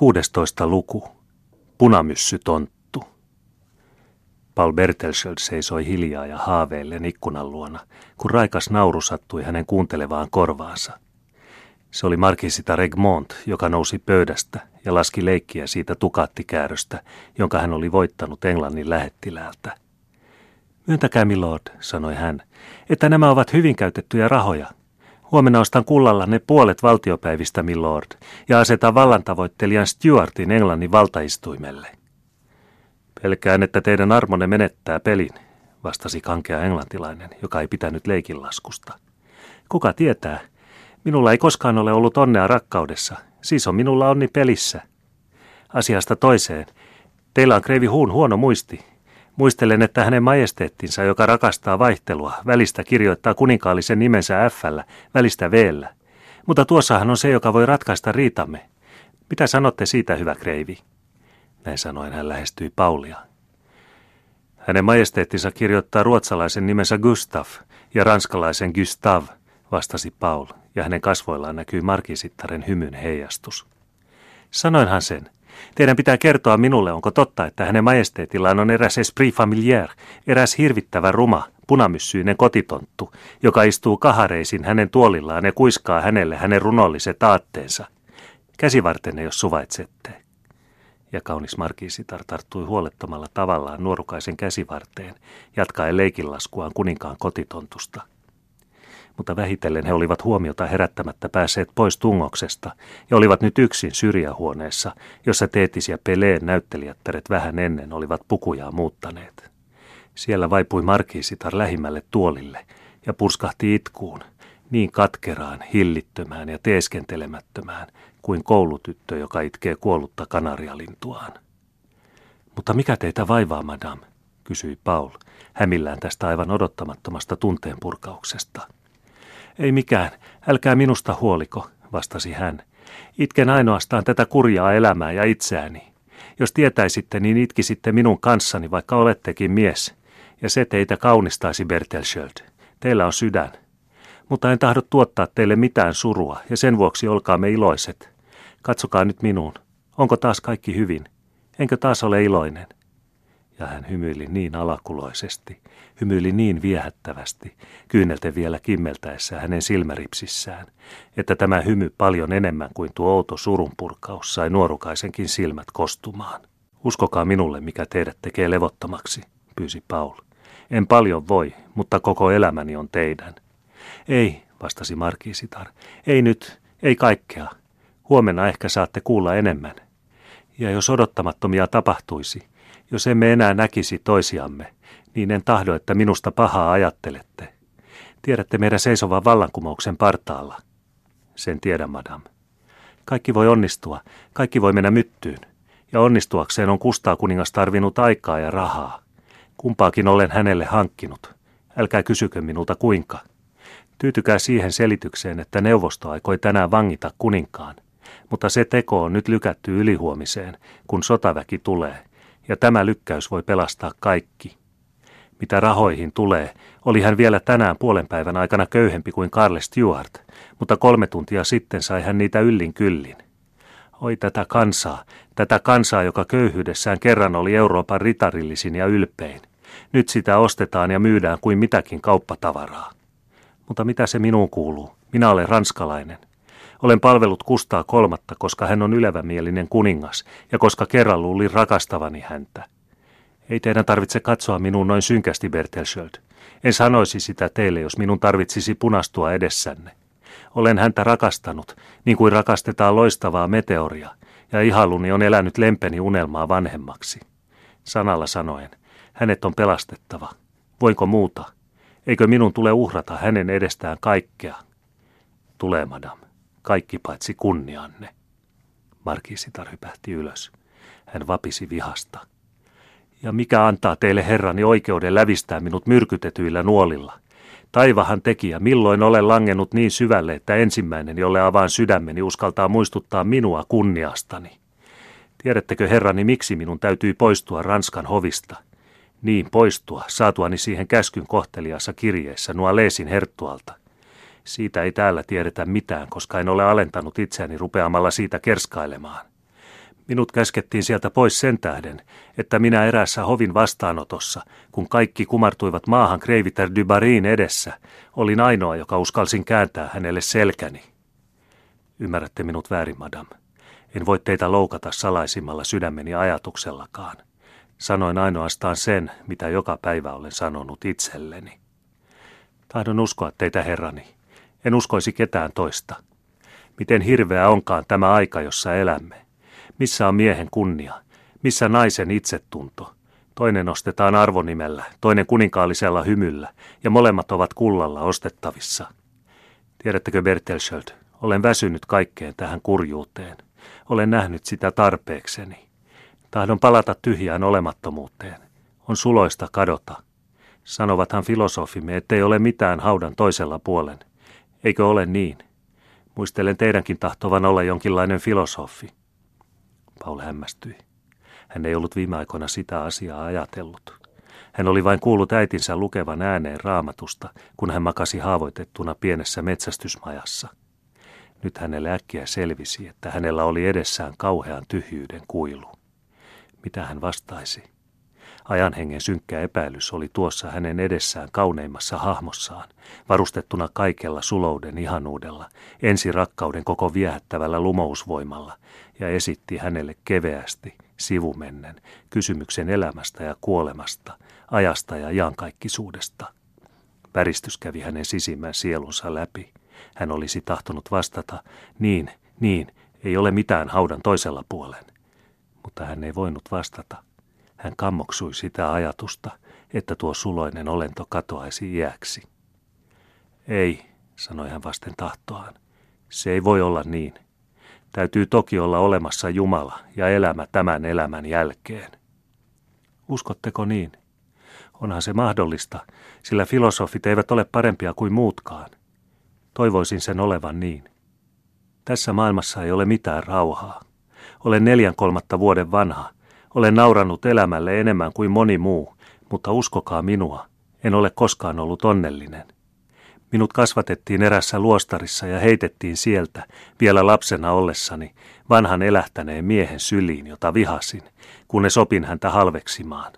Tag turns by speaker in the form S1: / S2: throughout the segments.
S1: 16 luku. Punamyssytonttu. Paul Bertelschöld seisoi hiljaa ja haaveillen ikkunan luona, kun raikas nauru sattui hänen kuuntelevaan korvaansa. Se oli markisita Regmont, joka nousi pöydästä ja laski leikkiä siitä tukattikääröstä, jonka hän oli voittanut Englannin lähettiläältä. Myöntäkää, milord, sanoi hän, että nämä ovat hyvin käytettyjä rahoja, Huomenna ostan kullalla ne puolet valtiopäivistä, milord, ja asetan vallantavoittelijan Stuartin Englannin valtaistuimelle. Pelkään, että teidän armonne menettää pelin, vastasi kankea englantilainen, joka ei pitänyt leikinlaskusta. Kuka tietää? Minulla ei koskaan ole ollut onnea rakkaudessa, siis on minulla onni pelissä. Asiasta toiseen. Teillä on Kreivi Huun huono muisti, Muistelen, että hänen majesteettinsa, joka rakastaa vaihtelua, välistä kirjoittaa kuninkaallisen nimensä f välistä v Mutta tuossahan on se, joka voi ratkaista riitamme. Mitä sanotte siitä, hyvä kreivi? Näin sanoen hän lähestyi Paulia. Hänen majesteettinsa kirjoittaa ruotsalaisen nimensä Gustav ja ranskalaisen Gustav, vastasi Paul, ja hänen kasvoillaan näkyy markisittaren hymyn heijastus. Sanoinhan sen, Teidän pitää kertoa minulle, onko totta, että hänen majesteetillaan on eräs esprit familier, eräs hirvittävä ruma, punamyssyinen kotitonttu, joka istuu kahareisin hänen tuolillaan ja kuiskaa hänelle hänen runolliset aatteensa. Käsivartenne, jos suvaitsette. Ja kaunis markiisitar tarttui huolettomalla tavallaan nuorukaisen käsivarteen, jatkaen leikinlaskuaan kuninkaan kotitontusta mutta vähitellen he olivat huomiota herättämättä päässeet pois tungoksesta ja olivat nyt yksin syrjähuoneessa, jossa Teetis ja Peleen näyttelijättäret vähän ennen olivat pukujaan muuttaneet. Siellä vaipui markiisitar lähimmälle tuolille ja purskahti itkuun, niin katkeraan, hillittömään ja teeskentelemättömään kuin koulutyttö, joka itkee kuollutta kanarialintuaan. Mutta mikä teitä vaivaa, madame? kysyi Paul, hämillään tästä aivan odottamattomasta tunteenpurkauksesta. Ei mikään, älkää minusta huoliko, vastasi hän. Itken ainoastaan tätä kurjaa elämää ja itseäni. Jos tietäisitte, niin itkisitte minun kanssani, vaikka olettekin mies. Ja se teitä kaunistaisi, Bertelsköld. Teillä on sydän. Mutta en tahdo tuottaa teille mitään surua, ja sen vuoksi olkaamme iloiset. Katsokaa nyt minuun. Onko taas kaikki hyvin? Enkö taas ole iloinen? Ja hän hymyili niin alakuloisesti, hymyili niin viehättävästi, kyynelten vielä kimmeltäessä hänen silmäripsissään, että tämä hymy paljon enemmän kuin tuo outo surunpurkaus sai nuorukaisenkin silmät kostumaan. Uskokaa minulle, mikä teidät tekee levottomaksi, pyysi Paul. En paljon voi, mutta koko elämäni on teidän. Ei, vastasi Markiisitar. Ei nyt, ei kaikkea. Huomenna ehkä saatte kuulla enemmän. Ja jos odottamattomia tapahtuisi, jos emme enää näkisi toisiamme, niin en tahdo, että minusta pahaa ajattelette. Tiedätte meidän seisovan vallankumouksen partaalla. Sen tiedän, madam. Kaikki voi onnistua, kaikki voi mennä myttyyn. Ja onnistuakseen on Kustaa kuningas tarvinnut aikaa ja rahaa. Kumpaakin olen hänelle hankkinut. Älkää kysykö minulta kuinka. Tyytykää siihen selitykseen, että neuvosto aikoi tänään vangita kuninkaan. Mutta se teko on nyt lykätty ylihuomiseen, kun sotaväki tulee – ja tämä lykkäys voi pelastaa kaikki. Mitä rahoihin tulee, oli hän vielä tänään puolen päivän aikana köyhempi kuin Carl Stewart, mutta kolme tuntia sitten sai hän niitä yllin kyllin. Oi tätä kansaa, tätä kansaa, joka köyhyydessään kerran oli Euroopan ritarillisin ja ylpein. Nyt sitä ostetaan ja myydään kuin mitäkin kauppatavaraa. Mutta mitä se minuun kuuluu? Minä olen ranskalainen. Olen palvellut Kustaa kolmatta, koska hän on ylevämielinen kuningas ja koska kerran luulin rakastavani häntä. Ei teidän tarvitse katsoa minuun noin synkästi, Bertelsköld. En sanoisi sitä teille, jos minun tarvitsisi punastua edessänne. Olen häntä rakastanut, niin kuin rakastetaan loistavaa meteoria, ja ihaluni on elänyt lempeni unelmaa vanhemmaksi. Sanalla sanoen, hänet on pelastettava. Voinko muuta? Eikö minun tule uhrata hänen edestään kaikkea? Tulee, madame kaikki paitsi kunnianne. Markiisitar hypähti ylös. Hän vapisi vihasta. Ja mikä antaa teille herrani oikeuden lävistää minut myrkytetyillä nuolilla? Taivahan tekijä, milloin olen langennut niin syvälle, että ensimmäinen, jolle avaan sydämeni, uskaltaa muistuttaa minua kunniastani. Tiedättekö herrani, miksi minun täytyy poistua Ranskan hovista? Niin poistua, saatuani siihen käskyn kohteliassa kirjeessä nuo Leesin herttualta. Siitä ei täällä tiedetä mitään, koska en ole alentanut itseäni rupeamalla siitä kerskailemaan. Minut käskettiin sieltä pois sen tähden, että minä erässä hovin vastaanotossa, kun kaikki kumartuivat maahan Kreiviter Dybarin edessä, olin ainoa, joka uskalsin kääntää hänelle selkäni. Ymmärrätte minut väärin, madam. En voi teitä loukata salaisimmalla sydämeni ajatuksellakaan. Sanoin ainoastaan sen, mitä joka päivä olen sanonut itselleni. Tahdon uskoa teitä, herrani. En uskoisi ketään toista. Miten hirveä onkaan tämä aika, jossa elämme. Missä on miehen kunnia? Missä naisen itsetunto? Toinen ostetaan arvonimellä, toinen kuninkaallisella hymyllä, ja molemmat ovat kullalla ostettavissa. Tiedättekö Bertelsöld, olen väsynyt kaikkeen tähän kurjuuteen. Olen nähnyt sitä tarpeekseni. Tahdon palata tyhjään olemattomuuteen. On suloista kadota. Sanovathan filosofimme, ettei ole mitään haudan toisella puolen. Eikö ole niin? Muistelen teidänkin tahtovan olla jonkinlainen filosofi. Paul hämmästyi. Hän ei ollut viime aikoina sitä asiaa ajatellut. Hän oli vain kuullut äitinsä lukevan ääneen raamatusta, kun hän makasi haavoitettuna pienessä metsästysmajassa. Nyt hänelle äkkiä selvisi, että hänellä oli edessään kauhean tyhjyyden kuilu. Mitä hän vastaisi? Ajan hengen synkkä epäilys oli tuossa hänen edessään kauneimmassa hahmossaan, varustettuna kaikella sulouden ihanuudella, ensi rakkauden koko viehättävällä lumousvoimalla, ja esitti hänelle keveästi, sivumennen, kysymyksen elämästä ja kuolemasta, ajasta ja jankaikkisuudesta. Väristys kävi hänen sisimmän sielunsa läpi. Hän olisi tahtonut vastata, niin, niin, ei ole mitään haudan toisella puolen. Mutta hän ei voinut vastata – hän kammoksui sitä ajatusta, että tuo suloinen olento katoaisi iäksi. Ei, sanoi hän vasten tahtoaan. Se ei voi olla niin. Täytyy toki olla olemassa Jumala ja elämä tämän elämän jälkeen. Uskotteko niin? Onhan se mahdollista, sillä filosofit eivät ole parempia kuin muutkaan. Toivoisin sen olevan niin. Tässä maailmassa ei ole mitään rauhaa. Olen neljän kolmatta vuoden vanha – olen naurannut elämälle enemmän kuin moni muu, mutta uskokaa minua, en ole koskaan ollut onnellinen. Minut kasvatettiin erässä luostarissa ja heitettiin sieltä, vielä lapsena ollessani, vanhan elähtäneen miehen syliin, jota vihasin, kunnes opin häntä halveksimaan.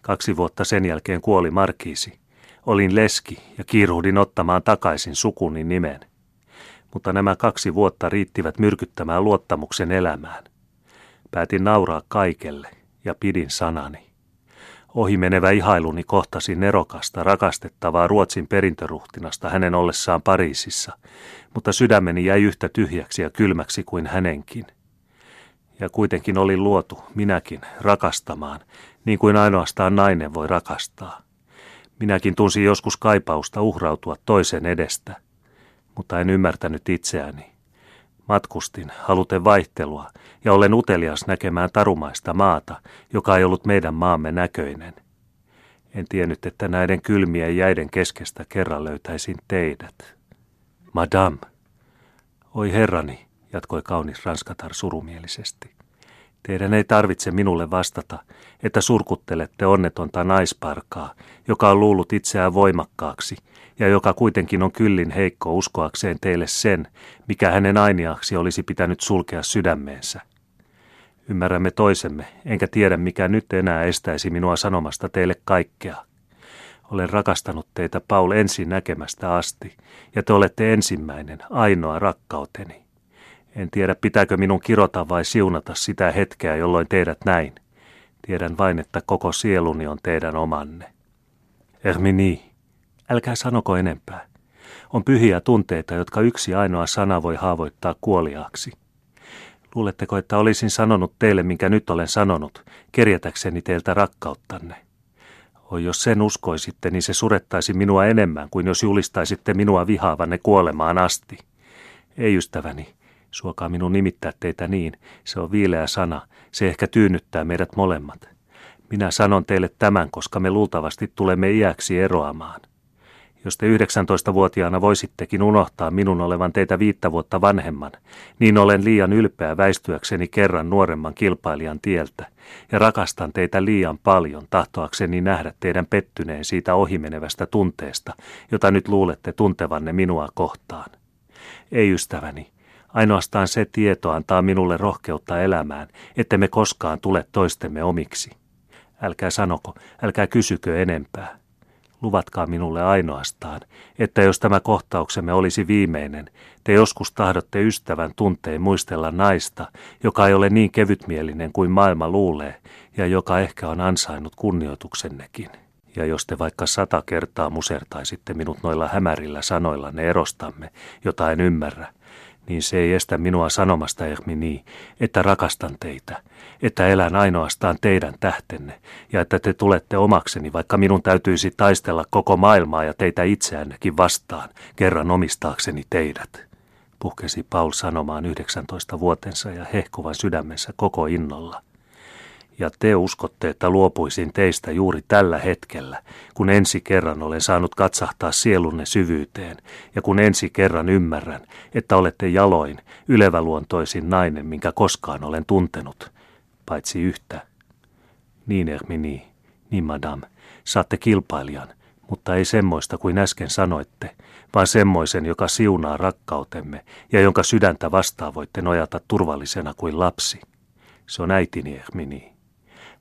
S1: Kaksi vuotta sen jälkeen kuoli Markiisi. Olin leski ja kiiruhdin ottamaan takaisin sukuni nimen. Mutta nämä kaksi vuotta riittivät myrkyttämään luottamuksen elämään. Päätin nauraa kaikelle ja pidin sanani. Ohimenevä ihailuni kohtasi nerokasta, rakastettavaa Ruotsin perintöruhtinasta hänen ollessaan Pariisissa, mutta sydämeni jäi yhtä tyhjäksi ja kylmäksi kuin hänenkin. Ja kuitenkin olin luotu, minäkin, rakastamaan, niin kuin ainoastaan nainen voi rakastaa. Minäkin tunsin joskus kaipausta uhrautua toisen edestä, mutta en ymmärtänyt itseäni. Matkustin, haluten vaihtelua, ja olen utelias näkemään tarumaista maata, joka ei ollut meidän maamme näköinen. En tiennyt, että näiden kylmien jäiden keskestä kerran löytäisin teidät. Madame. Oi herrani, jatkoi kaunis ranskatar surumielisesti. Teidän ei tarvitse minulle vastata, että surkuttelette onnetonta naisparkaa, joka on luullut itseään voimakkaaksi ja joka kuitenkin on kyllin heikko uskoakseen teille sen, mikä hänen ainiaksi olisi pitänyt sulkea sydämeensä. Ymmärrämme toisemme, enkä tiedä mikä nyt enää estäisi minua sanomasta teille kaikkea. Olen rakastanut teitä Paul ensin näkemästä asti, ja te olette ensimmäinen, ainoa rakkauteni. En tiedä, pitääkö minun kirota vai siunata sitä hetkeä, jolloin teidät näin. Tiedän vain, että koko sieluni on teidän omanne. Ermini, älkää sanoko enempää. On pyhiä tunteita, jotka yksi ainoa sana voi haavoittaa kuoliaaksi. Luuletteko, että olisin sanonut teille, minkä nyt olen sanonut, kerjätäkseni teiltä rakkauttanne? Oi, jos sen uskoisitte, niin se surettaisi minua enemmän kuin jos julistaisitte minua vihaavanne kuolemaan asti. Ei, ystäväni, Suokaa minun nimittää teitä niin. Se on viileä sana. Se ehkä tyynnyttää meidät molemmat. Minä sanon teille tämän, koska me luultavasti tulemme iäksi eroamaan. Jos te 19-vuotiaana voisittekin unohtaa minun olevan teitä viittä vuotta vanhemman, niin olen liian ylpeä väistyäkseni kerran nuoremman kilpailijan tieltä, ja rakastan teitä liian paljon tahtoakseni nähdä teidän pettyneen siitä ohimenevästä tunteesta, jota nyt luulette tuntevanne minua kohtaan. Ei ystäväni, Ainoastaan se tieto antaa minulle rohkeutta elämään, että me koskaan tule toistemme omiksi. Älkää sanoko, älkää kysykö enempää. Luvatkaa minulle ainoastaan, että jos tämä kohtauksemme olisi viimeinen, te joskus tahdotte ystävän tunteen muistella naista, joka ei ole niin kevytmielinen kuin maailma luulee, ja joka ehkä on ansainnut kunnioituksennekin. Ja jos te vaikka sata kertaa musertaisitte minut noilla hämärillä sanoillanne erostamme, jota en ymmärrä, niin se ei estä minua sanomasta, niin, että rakastan teitä, että elän ainoastaan teidän tähtenne, ja että te tulette omakseni, vaikka minun täytyisi taistella koko maailmaa ja teitä itseännekin vastaan, kerran omistaakseni teidät. Puhkesi Paul sanomaan 19 vuotensa ja hehkuvan sydämensä koko innolla – ja te uskotte, että luopuisin teistä juuri tällä hetkellä, kun ensi kerran olen saanut katsahtaa sielunne syvyyteen, ja kun ensi kerran ymmärrän, että olette jaloin, yleväluontoisin nainen, minkä koskaan olen tuntenut, paitsi yhtä. Niin, Ermini, niin madame, saatte kilpailijan, mutta ei semmoista kuin äsken sanoitte, vaan semmoisen, joka siunaa rakkautemme ja jonka sydäntä vastaan voitte nojata turvallisena kuin lapsi. Se on äitini, Ermini.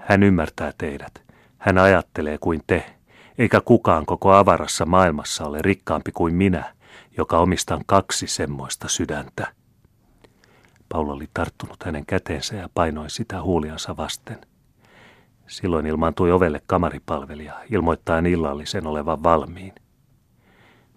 S1: Hän ymmärtää teidät. Hän ajattelee kuin te, eikä kukaan koko avarassa maailmassa ole rikkaampi kuin minä, joka omistan kaksi semmoista sydäntä. Paul oli tarttunut hänen käteensä ja painoi sitä huuliansa vasten. Silloin ilmaantui ovelle kamaripalvelija, ilmoittaen illallisen olevan valmiin.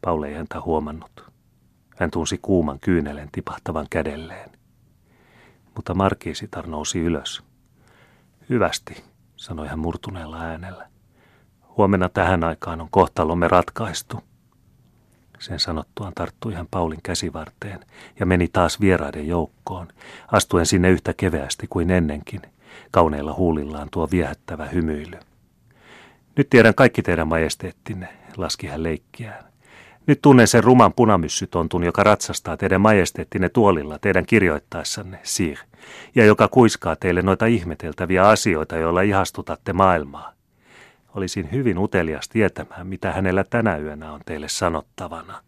S1: Paul ei häntä huomannut. Hän tunsi kuuman kyynelen tipahtavan kädelleen. Mutta markiisitar nousi ylös. Hyvästi, sanoi hän murtuneella äänellä. Huomenna tähän aikaan on kohtalomme ratkaistu. Sen sanottuaan tarttui hän Paulin käsivarteen ja meni taas vieraiden joukkoon, astuen sinne yhtä keveästi kuin ennenkin, kauneilla huulillaan tuo viehättävä hymyily. Nyt tiedän kaikki teidän majesteettinne, laski hän leikkiään. Nyt tunnen sen ruman punamyssytontun, joka ratsastaa teidän majesteettinne tuolilla teidän kirjoittaessanne, Sir, ja joka kuiskaa teille noita ihmeteltäviä asioita, joilla ihastutatte maailmaa. Olisin hyvin utelias tietämään, mitä hänellä tänä yönä on teille sanottavana.